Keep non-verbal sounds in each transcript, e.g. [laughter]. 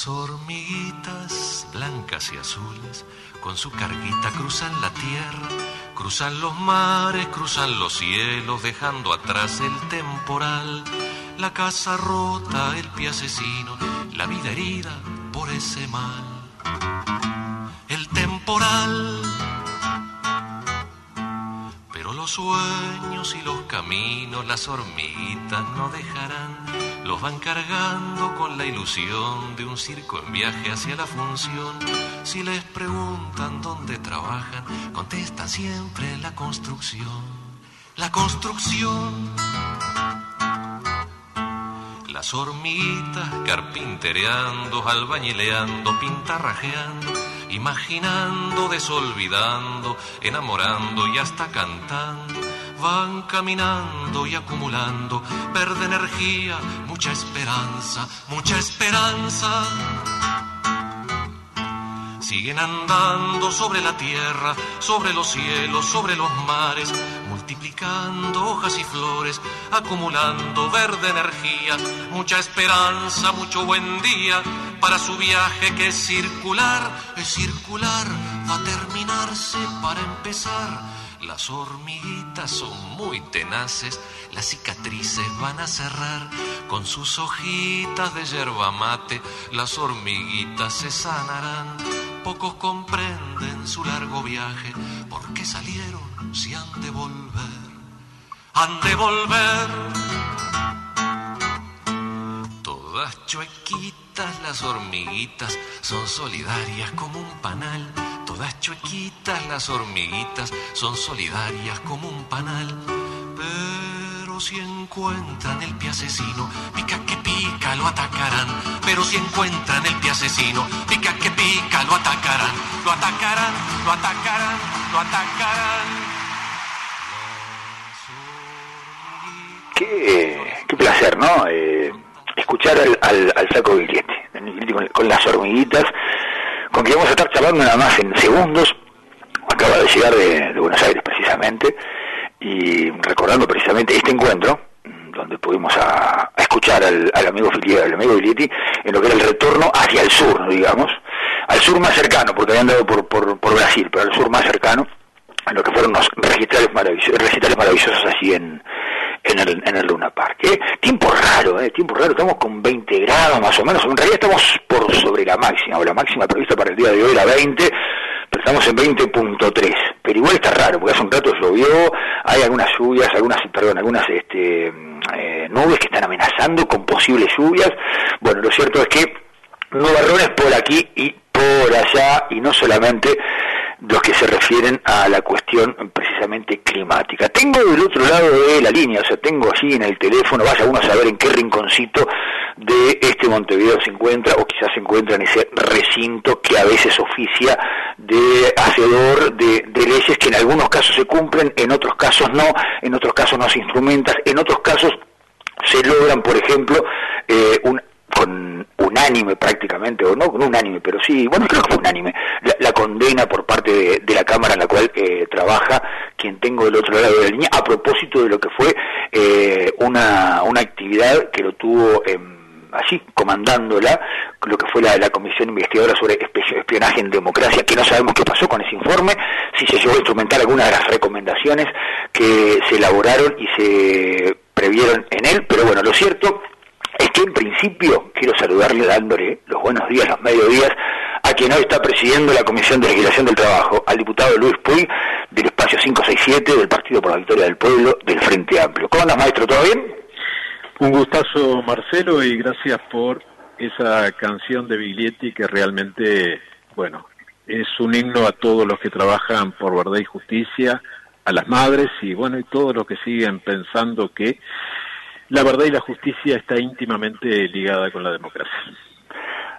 Las hormiguitas blancas y azules con su carguita cruzan la tierra, cruzan los mares, cruzan los cielos, dejando atrás el temporal, la casa rota, el pie asesino, la vida herida por ese mal. El temporal pero los sueños y los caminos, las hormiguitas no dejarán, los van cargando con la ilusión de un circo en viaje hacia la función. Si les preguntan dónde trabajan, contestan siempre la construcción. La construcción. Las hormiguitas carpintereando, albañileando, pintarrajeando imaginando, desolvidando, enamorando y hasta cantando. Van caminando y acumulando verde energía, mucha esperanza, mucha esperanza. Siguen andando sobre la tierra, sobre los cielos, sobre los mares, multiplicando hojas y flores, acumulando verde energía, mucha esperanza, mucho buen día para su viaje que es circular, es circular, va a terminarse para empezar. Las hormiguitas son muy tenaces, las cicatrices van a cerrar con sus hojitas de yerba mate, las hormiguitas se sanarán. Pocos comprenden su largo viaje, porque salieron si han de volver, han de volver. Todas chuequitas las hormiguitas son solidarias como un panal. Todas chuequitas las hormiguitas son solidarias como un panal. Pero si encuentran el pie asesino, pica que pica, lo atacarán. Pero si encuentran el pie asesino, pica que pica, lo atacarán. Lo atacarán, lo atacarán, lo atacarán. Qué, placer, ¿no? Eh, escuchar al, saco con, con, las hormiguitas, con quien vamos a estar charlando nada más en segundos. Acaba de llegar de, Buenos Aires precisamente y recordando precisamente este encuentro donde pudimos a, escuchar al, amigo Filipe, al amigo Viglietti en lo que era el retorno hacia el sur, digamos, al sur más cercano, porque habían dado por, por, por Brasil, pero al sur más cercano, en lo que fueron unos recitales maravillosos, recitales maravillosos así en, en el, en el Luna Park. ¿eh? Tiempo raro, ¿eh? tiempo raro, estamos con 20 grados más o menos, en realidad estamos por sobre la máxima, o la máxima prevista para el día de hoy era 20, pero estamos en 20.3, pero igual está raro, porque hace un rato llovió, hay algunas lluvias, algunas, perdón, algunas este, eh, nubes que están amenazando con posibles lluvias, bueno, lo cierto es que nubarrones por aquí y por allá, y no solamente los que se refieren a la cuestión precisamente climática. Tengo del otro lado de la línea, o sea, tengo allí en el teléfono, vaya uno a saber en qué rinconcito de este Montevideo se encuentra, o quizás se encuentra en ese recinto que a veces oficia de hacedor de, de leyes que en algunos casos se cumplen, en otros casos no, en otros casos no se instrumentan, en otros casos se logran, por ejemplo, eh, un con unánime prácticamente, o no con unánime, pero sí, bueno, creo que fue unánime, la, la condena por parte de, de, la Cámara en la cual eh, trabaja quien tengo del otro lado de la línea, a propósito de lo que fue eh, una, una actividad que lo tuvo eh, allí comandándola, lo que fue la, la Comisión Investigadora sobre Espionaje en Democracia, que no sabemos qué pasó con ese informe, si se llegó a instrumentar alguna de las recomendaciones que se elaboraron y se previeron en él, pero bueno, lo cierto es que en principio quiero saludarle dándole los buenos días, los mediodías, a quien hoy está presidiendo la Comisión de Legislación del Trabajo, al diputado Luis Puy, del espacio 567 del Partido por la Victoria del Pueblo del Frente Amplio. ¿Cómo andas, maestro? ¿Todo bien? Un gustazo, Marcelo, y gracias por esa canción de Biglietti que realmente, bueno, es un himno a todos los que trabajan por verdad y justicia, a las madres y, bueno, y todos los que siguen pensando que la verdad y la justicia está íntimamente ligada con la democracia.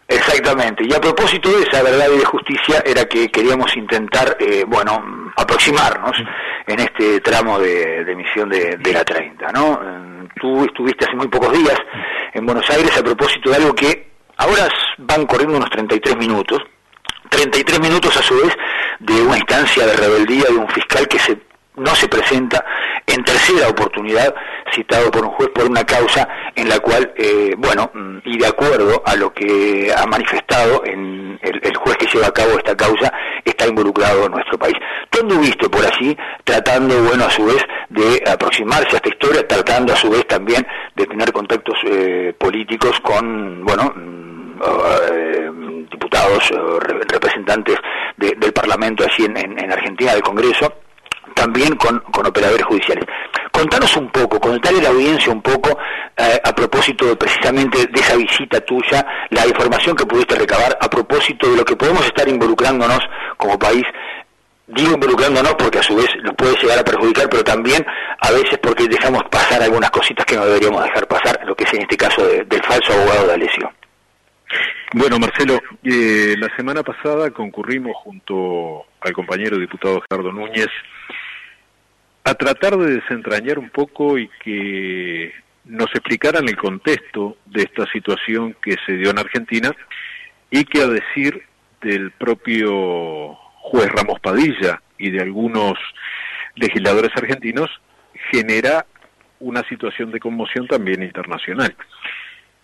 Exactamente, y a propósito de esa verdad y de justicia era que queríamos intentar, eh, bueno, aproximarnos en este tramo de, de emisión de, la 30, ¿no? Tú estuviste hace muy pocos días en Buenos Aires a propósito de algo que ahora van corriendo unos 33 minutos, 33 minutos a su vez de una instancia de rebeldía de un fiscal que se no se presenta en tercera oportunidad, citado por un juez por una causa en la cual, eh, bueno, mm, y de acuerdo a lo que ha manifestado en el, juez que lleva a cabo esta causa, está involucrado en nuestro país. Tú anduviste por allí tratando, bueno, a su vez de aproximarse a esta historia, tratando a su vez también de tener contactos eh, políticos con, bueno, mm, eh, diputados, representantes del Parlamento allí en, Argentina, del Congreso, también con, con operadores judiciales. Contanos un poco, contarle a la audiencia un poco eh, a propósito precisamente de esa visita tuya, la información que pudiste recabar a propósito de lo que podemos estar involucrándonos como país digo involucrándonos porque a su vez nos puede llegar a perjudicar, pero también a veces porque dejamos pasar algunas cositas que no deberíamos dejar pasar, lo que es en este caso del falso abogado de Alessio. Bueno, Marcelo, eh, la semana pasada concurrimos junto al compañero diputado Gerardo Núñez a tratar de desentrañar un poco y que nos explicaran el contexto de esta situación que se dio en Argentina y que a decir del propio juez Ramos Padilla y de algunos legisladores argentinos genera una situación de conmoción también internacional.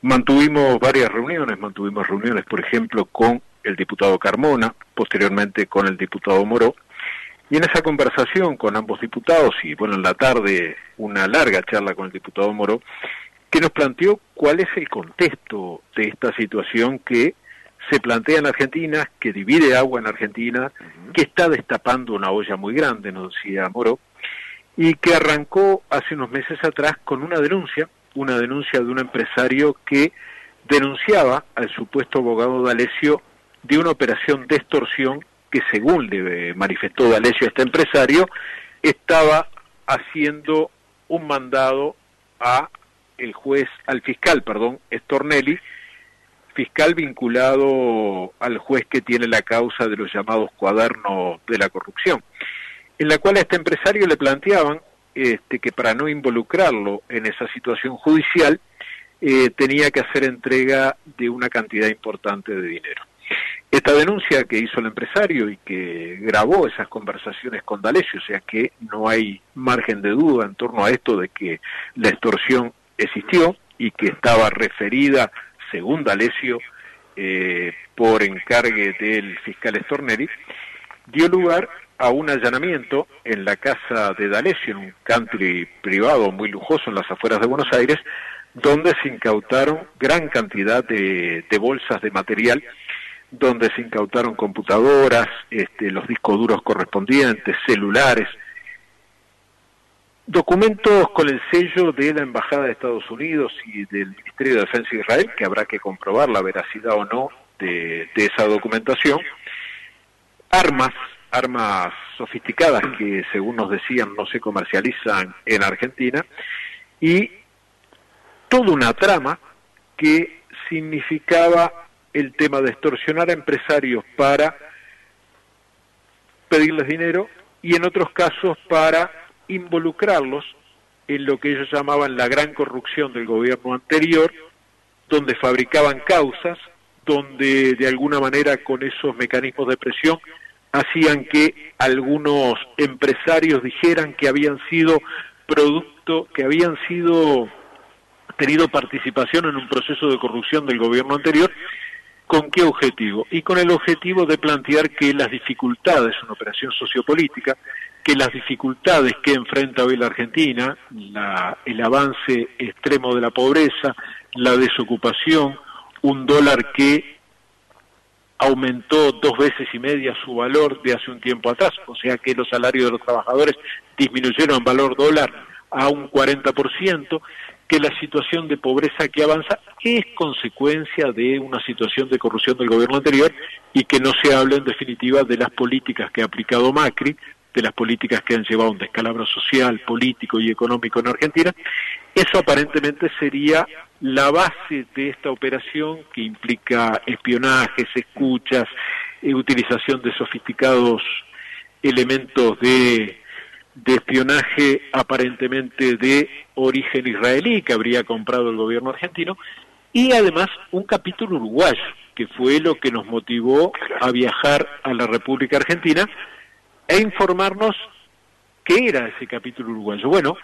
Mantuvimos varias reuniones, mantuvimos reuniones, por ejemplo, con el diputado Carmona, posteriormente con el diputado Moró, y en esa conversación con ambos diputados, y bueno, en la tarde una larga charla con el diputado Moro, que nos planteó cuál es el contexto de esta situación que se plantea en Argentina, que divide agua en Argentina, que está destapando una olla muy grande, nos decía Moro, y que arrancó hace unos meses atrás con una denuncia, una denuncia de un empresario que denunciaba al supuesto abogado D'Alessio de una operación de extorsión que según le manifestó D'Alessio este empresario, estaba haciendo un mandado a el juez, al fiscal, perdón, Stornelli, fiscal vinculado al juez que tiene la causa de los llamados cuadernos de la corrupción, en la cual a este empresario le planteaban este, que para no involucrarlo en esa situación judicial, eh, tenía que hacer entrega de una cantidad importante de dinero. Esta denuncia que hizo el empresario y que grabó esas conversaciones con D'Alessio, o sea que no hay margen de duda en torno a esto de que la extorsión existió y que estaba referida, según D'Alessio, eh, por encargue del fiscal Stornelli, dio lugar a un allanamiento en la casa de D'Alessio, en un country privado muy lujoso en las afueras de Buenos Aires, donde se incautaron gran cantidad de bolsas de material donde se incautaron computadoras, este, los discos duros correspondientes, celulares, documentos con el sello de la Embajada de Estados Unidos y del Ministerio de Defensa de Israel, que habrá que comprobar la veracidad o no de, de esa documentación, armas, armas sofisticadas que según nos decían no se comercializan en Argentina, y toda una trama que significaba el tema de extorsionar a empresarios para pedirles dinero y en otros casos para involucrarlos en lo que ellos llamaban la gran corrupción del gobierno anterior, donde fabricaban causas, donde de alguna manera con esos mecanismos de presión hacían que algunos empresarios dijeran que habían sido producto, que habían sido tenido participación en un proceso de corrupción del gobierno anterior ¿Con qué objetivo? Y con el objetivo de plantear que las dificultades, una operación sociopolítica, que las dificultades que enfrenta hoy la Argentina, el avance extremo de la pobreza, la desocupación, un dólar que aumentó dos veces y media su valor de hace un tiempo atrás, o sea que los salarios de los trabajadores disminuyeron en valor dólar a un 40%, que la situación de pobreza que avanza es consecuencia de una situación de corrupción del gobierno anterior y que no se habla en definitiva de las políticas que ha aplicado Macri, de las políticas que han llevado a un descalabro social, político y económico en Argentina. Eso aparentemente sería la base de esta operación que implica espionajes, escuchas, eh, utilización de sofisticados elementos de de espionaje aparentemente de origen israelí que habría comprado el gobierno argentino y además un capítulo uruguayo que fue lo que nos motivó a viajar a la República Argentina e informarnos qué era ese capítulo uruguayo. Bueno,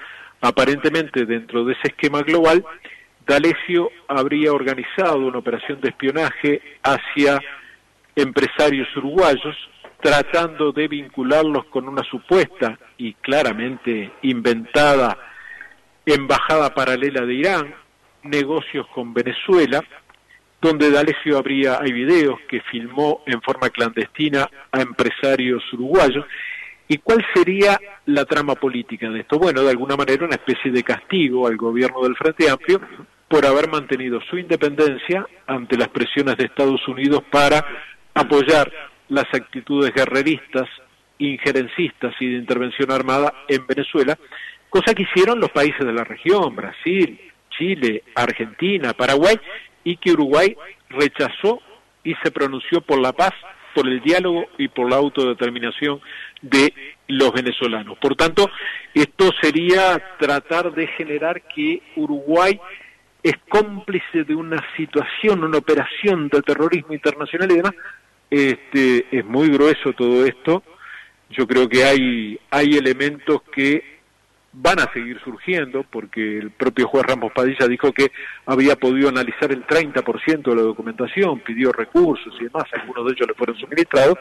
Aparentemente, dentro de ese esquema global, D'Alessio habría organizado una operación de espionaje hacia empresarios uruguayos, tratando de vincularlos con una supuesta y claramente inventada embajada paralela de Irán, negocios con Venezuela, donde D'Alessio habría, hay videos que filmó en forma clandestina a empresarios uruguayos. ¿Y cuál sería la trama política de esto? Bueno, de alguna manera una especie de castigo al gobierno del Frente Amplio por haber mantenido su independencia ante las presiones de Estados Unidos para apoyar las actitudes guerreristas, injerencistas y de intervención armada en Venezuela, cosa que hicieron los países de la región, Brasil, Chile, Argentina, Paraguay, y que Uruguay rechazó y se pronunció por la paz, por el diálogo y por la autodeterminación de los venezolanos. Por tanto, esto sería tratar de generar que Uruguay es cómplice de una situación, una operación de terrorismo internacional y demás. Este, es muy grueso todo esto. Yo creo que hay, hay elementos que van a seguir surgiendo, porque el propio juez Ramos Padilla dijo que había podido analizar el 30% de la documentación, pidió recursos y demás, algunos de ellos le fueron suministrados,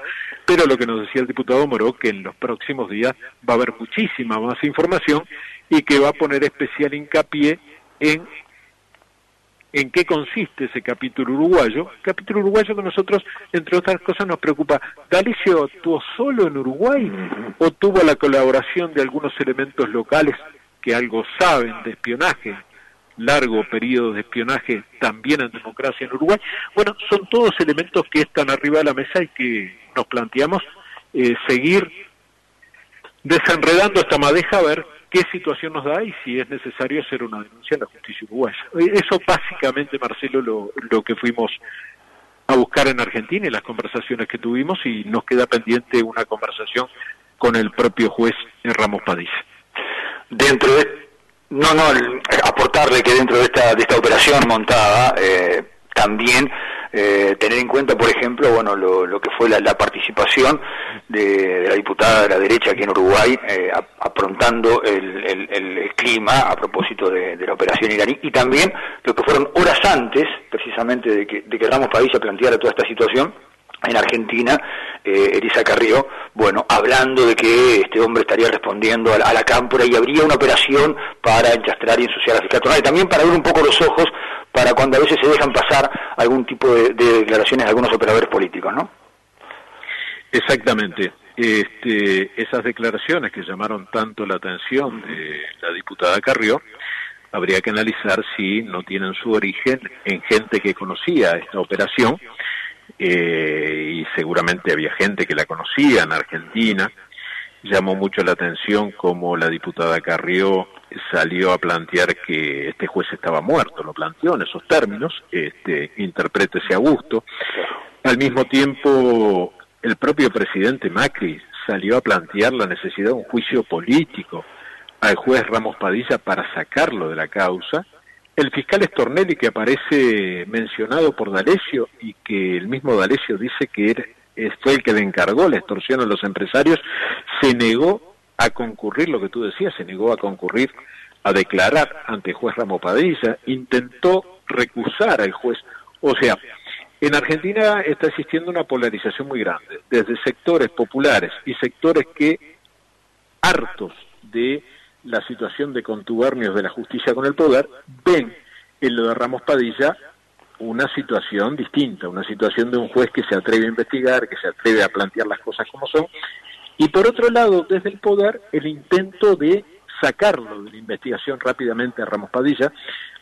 pero lo que nos decía el diputado Moró, que en los próximos días va a haber muchísima más información y que va a poner especial hincapié en en qué consiste ese capítulo uruguayo, capítulo uruguayo que nosotros, entre otras cosas, nos preocupa. ¿Dalicio actuó solo en Uruguay o tuvo la colaboración de algunos elementos locales que algo saben de espionaje, largo periodo de espionaje también en democracia en Uruguay? Bueno, son todos elementos que están arriba de la mesa y que nos planteamos eh, seguir desenredando esta madeja a ver qué situación nos da y si es necesario hacer una denuncia en la justicia uruguaya. Eh, eso básicamente, Marcelo, lo, lo que fuimos a buscar en Argentina y las conversaciones que tuvimos y nos queda pendiente una conversación con el propio juez Ramos Padilla. Dentro de, no, no, aportarle que dentro de esta, de esta operación montada, eh, también eh, tener en cuenta, por ejemplo, bueno, lo, que fue la, participación de, la diputada de la derecha aquí en Uruguay, eh, aprontando el, clima a propósito de, la operación iraní, y también lo que fueron horas antes, precisamente, de que, de que Ramos Padilla planteara toda esta situación, en Argentina, eh, Elisa Carrió, bueno, hablando de que este hombre estaría respondiendo a la, cámpora y habría una operación para enchastrar y ensuciar a la fiscal y también para abrir un poco los ojos para cuando a veces se dejan pasar algún tipo de, declaraciones de algunos operadores políticos, ¿no? Exactamente. Este, esas declaraciones que llamaron tanto la atención de la diputada Carrió, habría que analizar si no tienen su origen en gente que conocía esta operación, eh, y seguramente había gente que la conocía en Argentina. Llamó mucho la atención como la diputada Carrió salió a plantear que este juez estaba muerto, lo planteó en esos términos, este, interprétese a gusto. Al mismo tiempo, el propio presidente Macri salió a plantear la necesidad de un juicio político al juez Ramos Padilla para sacarlo de la causa. El fiscal Stornelli, que aparece mencionado por D'Alessio y que el mismo D'Alessio dice que fue el que le encargó la extorsión a los empresarios, se negó a concurrir, lo que tú decías, se negó a concurrir a declarar ante el juez Ramos Padilla, intentó recusar al juez. O sea, en Argentina está existiendo una polarización muy grande, desde sectores populares y sectores que, hartos de la situación de contubernios de la justicia con el poder, ven en lo de Ramos Padilla una situación distinta, una situación de un juez que se atreve a investigar, que se atreve a plantear las cosas como son, y por otro lado, desde el poder, el intento de sacarlo de la investigación rápidamente a Ramos Padilla.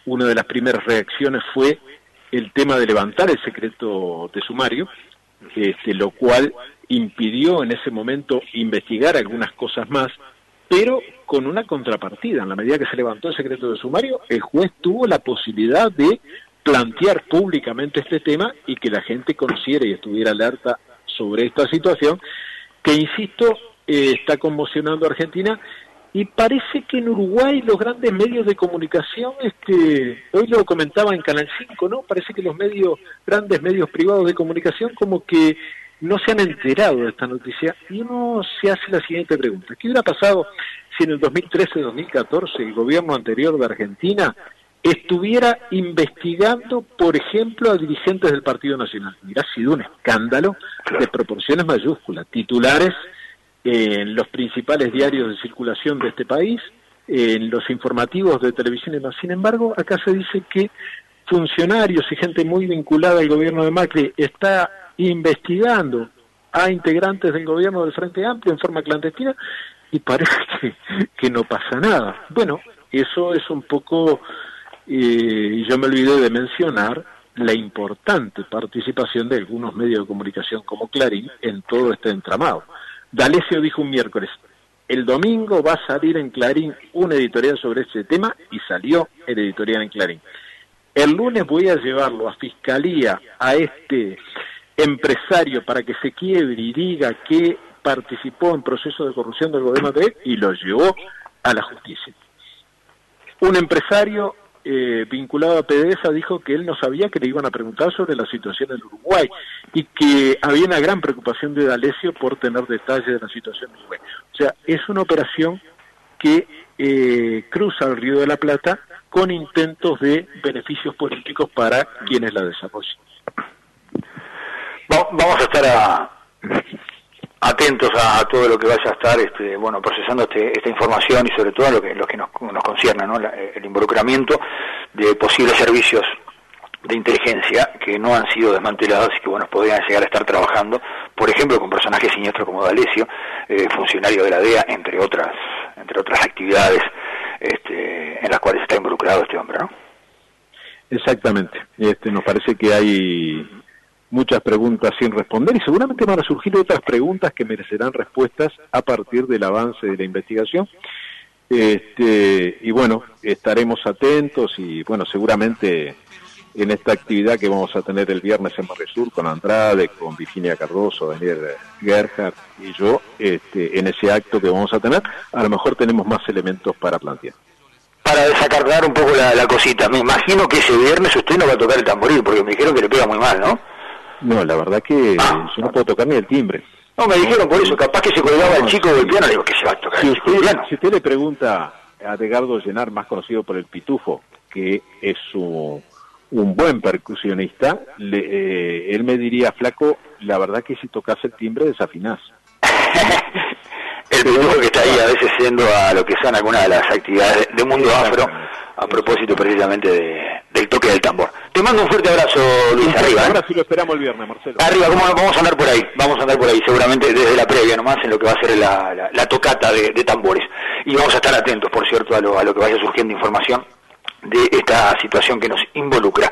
Una de las primeras reacciones fue el tema de levantar el secreto de sumario, este, lo cual impidió en ese momento investigar algunas cosas más, pero con una contrapartida. En la medida que se levantó el secreto de sumario, el juez tuvo la posibilidad de plantear públicamente este tema y que la gente conociera y estuviera alerta sobre esta situación que insisto, eh, está conmocionando a Argentina y parece que en Uruguay los grandes medios de comunicación, este, hoy lo comentaba en Canal 5, ¿no? Parece que los medios, grandes medios privados de comunicación como que no se han enterado de esta noticia y uno se hace la siguiente pregunta. ¿Qué hubiera pasado si en el 2013-2014 el gobierno anterior de Argentina estuviera investigando, por ejemplo, a dirigentes del Partido Nacional. Hubiera sido un escándalo de proporciones mayúsculas, titulares en los principales diarios de circulación de este país, en los informativos de televisión y demás. Sin embargo, acá se dice que funcionarios y gente muy vinculada al gobierno de Macri está investigando a integrantes del gobierno del Frente Amplio en forma clandestina y parece [laughs] que, no pasa nada. Bueno, eso es un poco, eh, yo me olvidé de mencionar, la importante participación de algunos medios de comunicación como Clarín en todo este entramado. D'Alessio dijo un miércoles, el domingo va a salir en Clarín una editorial sobre este tema y salió el editorial en Clarín. El lunes voy a llevarlo a fiscalía a este empresario para que se quiebre y diga que participó en proceso de corrupción del gobierno de él y lo llevó a la justicia. Un empresario eh, vinculado a PDVSA dijo que él no sabía que le iban a preguntar sobre la situación en Uruguay y que había una gran preocupación de D'Alessio por tener detalles de la situación en Uruguay. O sea, es una operación que eh, cruza el Río de la Plata con intentos de beneficios políticos para quienes la desarrollan. Vamos a estar a, atentos a, todo lo que vaya a estar este, bueno procesando este, esta información y sobre todo lo que, lo que nos, nos concierne ¿no? el involucramiento de posibles servicios de inteligencia que no han sido desmantelados y que bueno podrían llegar a estar trabajando por ejemplo con personajes siniestros como D'Alessio eh, funcionario de la DEA entre otras entre otras actividades este, en las cuales está involucrado este hombre ¿no? exactamente este nos parece que hay muchas preguntas sin responder y seguramente van a surgir otras preguntas que merecerán respuestas a partir del avance de la investigación. Este, y bueno, estaremos atentos y bueno, seguramente en esta actividad que vamos a tener el viernes en Sur con Andrade, con Virginia Cardoso, Daniel Gerhardt y yo, este, en ese acto que vamos a tener, a lo mejor tenemos más elementos para plantear. Para desacargar un poco la, la cosita, me imagino que ese viernes usted no va a tocar el tamboril, porque me dijeron que le pega muy mal, ¿no? No, la verdad que ah. yo no puedo tocar ni el timbre. No, me dijeron por eso, capaz que se colgaba el chico del piano, digo que se va a tocar si usted, Si usted le pregunta a Edgardo Llenar, más conocido por el Pitufo, que es un, buen percusionista, eh, él me diría, flaco, la verdad que si tocas el timbre desafinás. [laughs] el pitufo que está ahí a veces siendo a lo que son algunas de las actividades de mundo afro, a propósito precisamente de, del toque del tambor. Te mando un fuerte abrazo, Luis, arriba. Ahora ¿eh? sí lo esperamos el viernes, Marcelo. Arriba, vamos a andar por ahí, vamos a andar por ahí, seguramente desde la previa nomás, en lo que va a ser la, tocata de, tambores. Y vamos a estar atentos, por cierto, a lo, a lo que vaya surgiendo información de esta situación que nos involucra.